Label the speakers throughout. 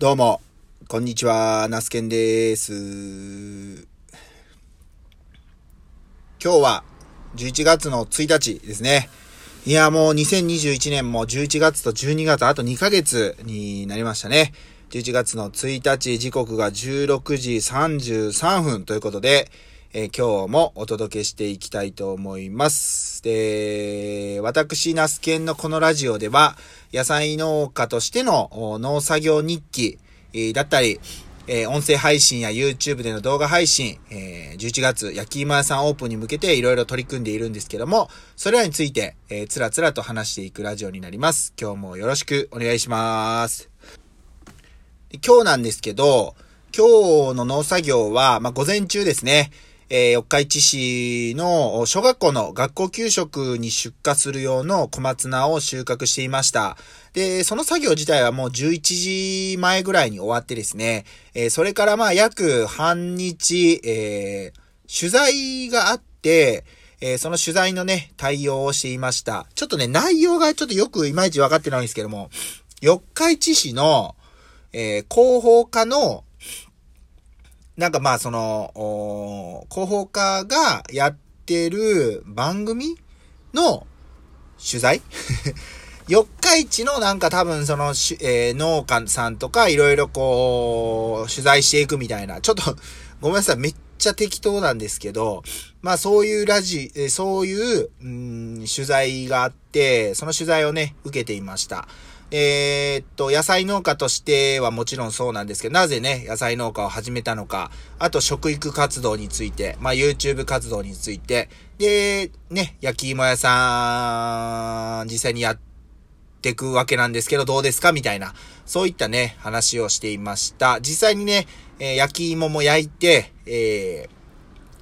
Speaker 1: どうも、こんにちは、ナスケンです。今日は11月の1日ですね。いや、もう2021年も11月と12月、あと2ヶ月になりましたね。11月の1日、時刻が16時33分ということで、えー今日もお届けしていきたいと思います。で、私、ナスケンのこのラジオでは、野菜農家としての農作業日記、えーだったり、えー音声配信や YouTube での動画配信、えー11月、焼き芋屋さんオープンに向けていろいろ取り組んでいるんですけども、それらについて、えーつらつらと話していくラジオになります。今日もよろしくお願いします。今日なんですけど、今日の農作業は、まあ、午前中ですね、えー、四日市市の小学校の学校給食に出荷する用の小松菜を収穫していました。で、その作業自体はもう11時前ぐらいに終わってですね、えーそれからまあ約半日、えー取材があって、えーその取材のね、対応をしていました。ちょっとね、内容がちょっとよくいまいち分かってないんですけども、四日市市の、え広報課の、なんかまあその、広報課がやってる番組の取材？四日市のなんか多分その、えー農家さんとかいろいろこう、取材していくみたいな。ちょっと、ごめんなさい。めっちゃ適当なんですけど、まあそういうラジ、そういう、うん、取材があって、その取材をね、受けていました。えーっと、野菜農家としてはもちろんそうなんですけど、なぜね、野菜農家を始めたのか、あと食育活動について、まあ YouTube 活動について、で、ね、焼き芋屋さん、実際にやっていくわけなんですけど、どうですか？みたいな、そういったね、話をしていました。実際にね、えー焼き芋も焼いて、えー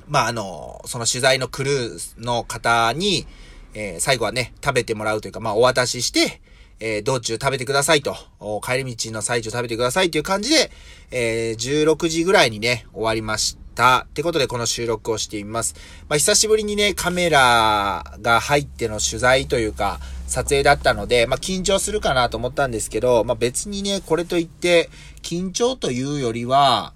Speaker 1: まあ、あの、その取材のクルーの方に、えー最後はね、食べてもらうというか、まあ、お渡しして、えー道中食べてくださいと、帰り道の最中食べてくださいという感じで、えー16時ぐらいにね、終わりました。ってことで、この収録をしています。まあ、久しぶりにね、カメラが入っての取材というか、撮影だったので、まあ、緊張するかなと思ったんですけど、まあ、別にね、これといって、緊張というよりは、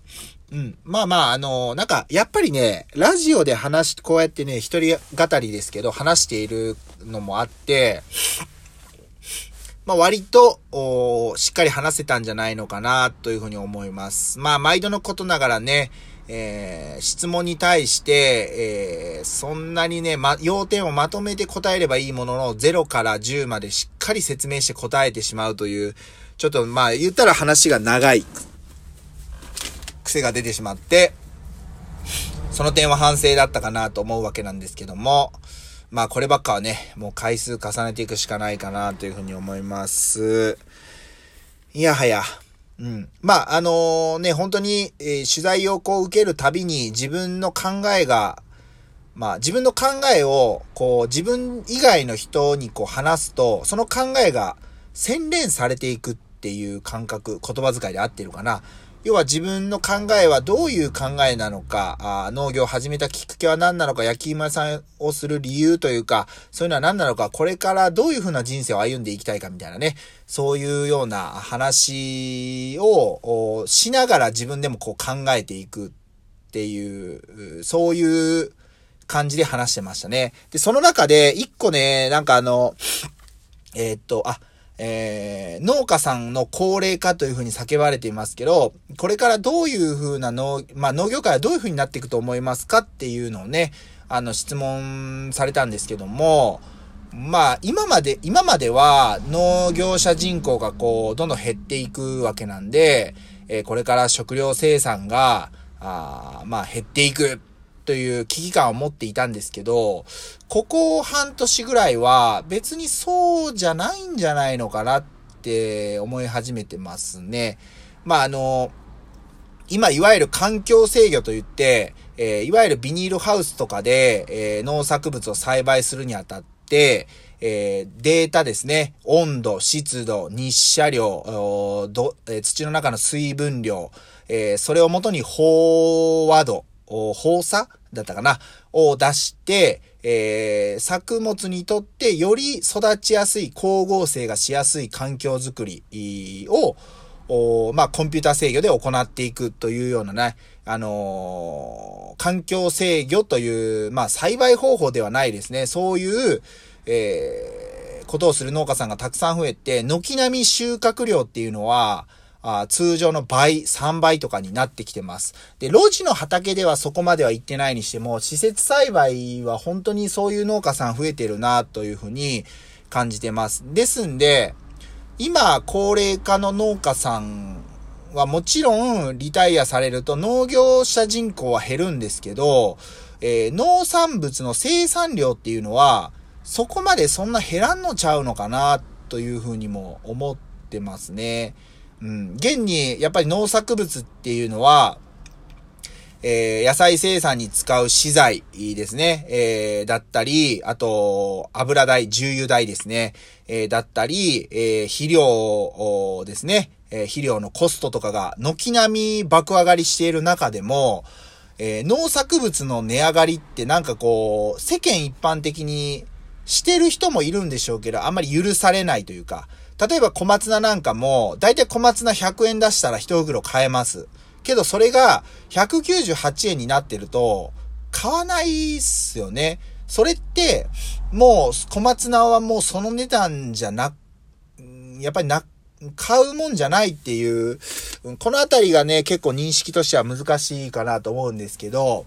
Speaker 1: うん。まあまあ、あのなんか、やっぱりね、ラジオで話し、こうやってね、一人語りですけど、話しているのもあって、まあ割と、おしっかり話せたんじゃないのかな、というふうに思います。まあ、毎度のことながらね、えー質問に対して、えーそんなにね、ま、要点をまとめて答えればいいものの、0から10までしっかり説明して答えてしまうという、ちょっとまあ、言ったら話が長い癖が出てしまって、その点は反省だったかなと思うわけなんですけども、まあこればっかはね、もう回数重ねていくしかないかなというふうに思います。いやはや。うん。まあ、あのね、本当に、えー取材をこう受けるたびに自分の考えが、まあ自分の考えを、こう自分以外の人にこう話すと、その考えが洗練されていくっていう感覚、言葉遣いで合ってるかな。要は自分の考えはどういう考えなのか、あ農業を始めたきっかけは何なのか、焼き芋屋さんをする理由というか、そういうのは何なのか、これからどういうふうな人生を歩んでいきたいかみたいなね、そういうような話をしながら自分でもこう考えていくっていう、そういう感じで話してましたね。で、その中で一個ね、なんかあの、えーっと、あ、えー、農家さんの高齢化というふうに叫ばれていますけど、これからどういうふうな農、まあ農業界はどういうふうになっていくと思いますかっていうのをね、あの質問されたんですけども、まあ今まで、今までは農業者人口がこう、どんどん減っていくわけなんで、えーこれから食料生産が、あまあ減っていく。という危機感を持っていたんですけど、ここ半年ぐらいは別にそうじゃないんじゃないのかなって思い始めてますね。まああの、今いわゆる環境制御といって、えーいわゆるビニールハウスとかで、えー農作物を栽培するにあたって、えーデータですね。温度、湿度、日射量、どえー土の中の水分量、えーそれをもとに飽和度、お放射だったかなを出して、えー作物にとってより育ちやすい、光合成がしやすい環境づくりを、おまあ、コンピュータ制御で行っていくというようなね、あのー、環境制御という、まあ、栽培方法ではないですね。そういう、えー、ことをする農家さんがたくさん増えて、軒並み収穫量っていうのは、あ通常の倍、3倍とかになってきてます。で、路地の畑ではそこまでは行ってないにしても、施設栽培は本当にそういう農家さん増えてるなというふうに感じてます。ですんで、今、高齢化の農家さんはもちろんリタイアされると農業者人口は減るんですけど、えー、農産物の生産量っていうのは、そこまでそんな減らんのちゃうのかな、というふうにも思ってますね。うん。現に、やっぱり農作物っていうのは、えー、野菜生産に使う資材ですね、えー、だったり、あと、油代、重油代ですね、えー、だったり、え、肥料ですね、え、肥料のコストとかが軒並み爆上がりしている中でも、え、農作物の値上がりってなんかこう、世間一般的にしてる人もいるんでしょうけど、あんまり許されないというか、例えば小松菜なんかも、だいたい小松菜100円出したら一袋買えます。けどそれが198円になってると、買わないっすよね。それって、もう小松菜はもうその値段じゃな、やっぱりな、買うもんじゃないっていう、このあたりがね、結構認識としては難しいかなと思うんですけど、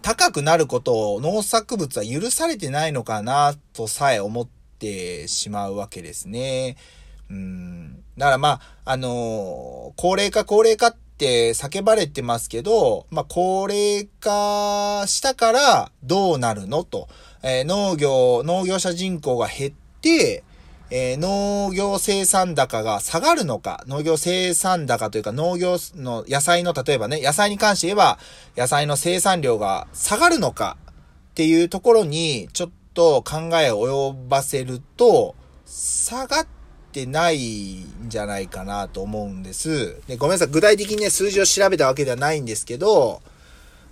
Speaker 1: 高くなることを農作物は許されてないのかなとさえ思っててしまうわけですね。うん。だからまあ、あのー、高齢化高齢化って叫ばれてますけど、まあ、高齢化したからどうなるのと。えー、農業、農業者人口が減って、えー、農業生産高が下がるのか、農業生産高というか農業の野菜の、例えばね、野菜に関して言えば、野菜の生産量が下がるのかっていうところに、ちょっと考えを及ばせると、下がってないんじゃないかなと思うんです。でごめんなさい。具体的にね、数字を調べたわけではないんですけど、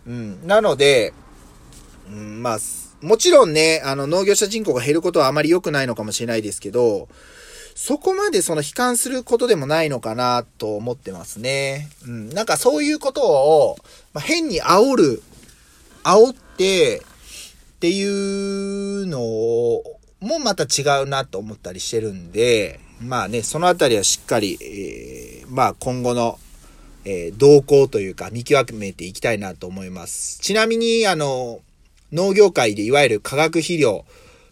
Speaker 1: うん。なので、うん、まあ、もちろんね、あの、農業者人口が減ることはあまり良くないのかもしれないですけど、そこまでその悲観することでもないのかなと思ってますね。うん。なんかそういうことを、まあ、変に煽る、煽って、っていうのもまた違うなと思ったりしてるんで、まあね、そのあたりはしっかり、えー、まあ今後の、えー、動向というか見極めていきたいなと思います。ちなみに、あの、農業界でいわゆる化学肥料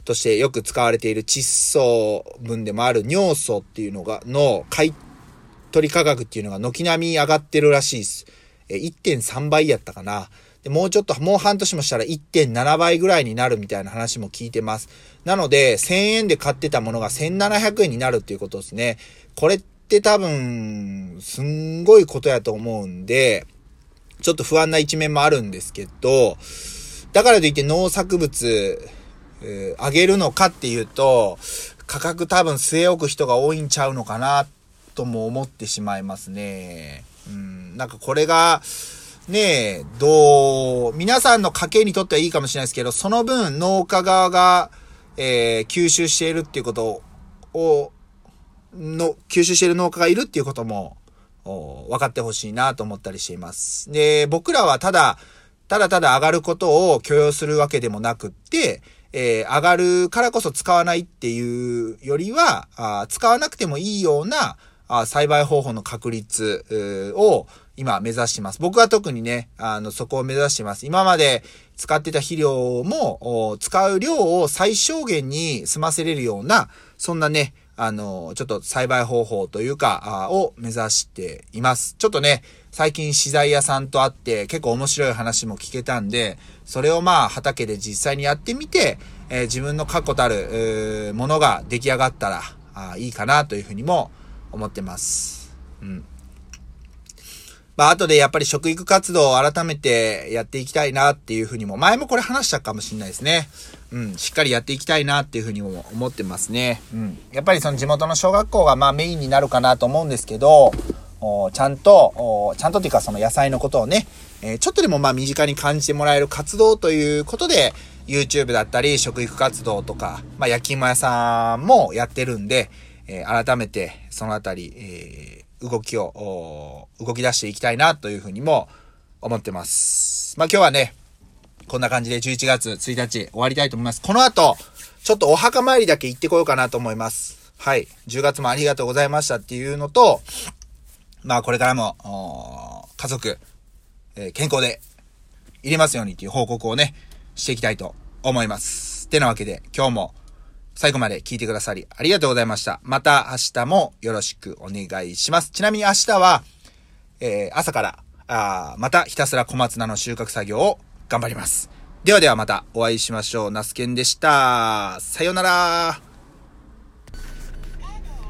Speaker 1: としてよく使われている窒素分でもある尿素っていうのが、の買取価格っていうのが軒並み上がってるらしいです。え1.3倍やったかな。もうちょっと、もう半年もしたら1.7倍ぐらいになるみたいな話も聞いてます。なので、1000円で買ってたものが1700円になるっていうことですね。これって多分、すんごいことやと思うんで、ちょっと不安な一面もあるんですけど、だからといって農作物、えー、上げるのかっていうと、価格多分据え置く人が多いんちゃうのかな、とも思ってしまいますね。うん、なんかこれが、ねえ、どう、皆さんの家計にとってはいいかもしれないですけど、その分農家側が、えー、吸収しているっていうことを、の、吸収している農家がいるっていうことも、分かってほしいなと思ったりしています。で、僕らはただ、ただただ上がることを許容するわけでもなくって、えー、上がるからこそ使わないっていうよりは、あ使わなくてもいいようなあ栽培方法の確立を今目指してます。僕は特にね、あの、そこを目指してます。今まで使ってた肥料も、使う量を最小限に済ませれるような、そんなね、あの、ちょっと栽培方法というか、を目指しています。ちょっとね、最近資材屋さんと会って結構面白い話も聞けたんで、それをまあ畑で実際にやってみて、えー、自分の確固たる、ものが出来上がったらあいいかなというふうにも思ってます。うん。まあ、後でやっぱり食育活動を改めてやっていきたいなっていうふうにも、前もこれ話したかもしれないですね。うん、しっかりやっていきたいなっていうふうにも思ってますね。うん。やっぱりその地元の小学校がまあメインになるかなと思うんですけど、ちゃんと、ちゃんとっていうかその野菜のことをね、えー、ちょっとでもまあ身近に感じてもらえる活動ということで、YouTube だったり食育活動とか、まあ焼き芋屋さんもやってるんで、えー、改めてそのあたり、えー、動きを、動き出していきたいなというふうにも思ってます。まあ今日はね、こんな感じで11月1日終わりたいと思います。この後、ちょっとお墓参りだけ行ってこようかなと思います。はい。10月もありがとうございましたっていうのと、まあこれからも、家族、えー、健康でいれますようにっていう報告をね、していきたいと思います。ってなわけで、今日も最後まで聞いてくださりありがとうございました。また明日もよろしくお願いします。ちなみに明日は、えー、朝から、あまたひたすら小松菜の収穫作業を頑張ります。ではではまたお会いしましょう。ナスケンでした。さようなら。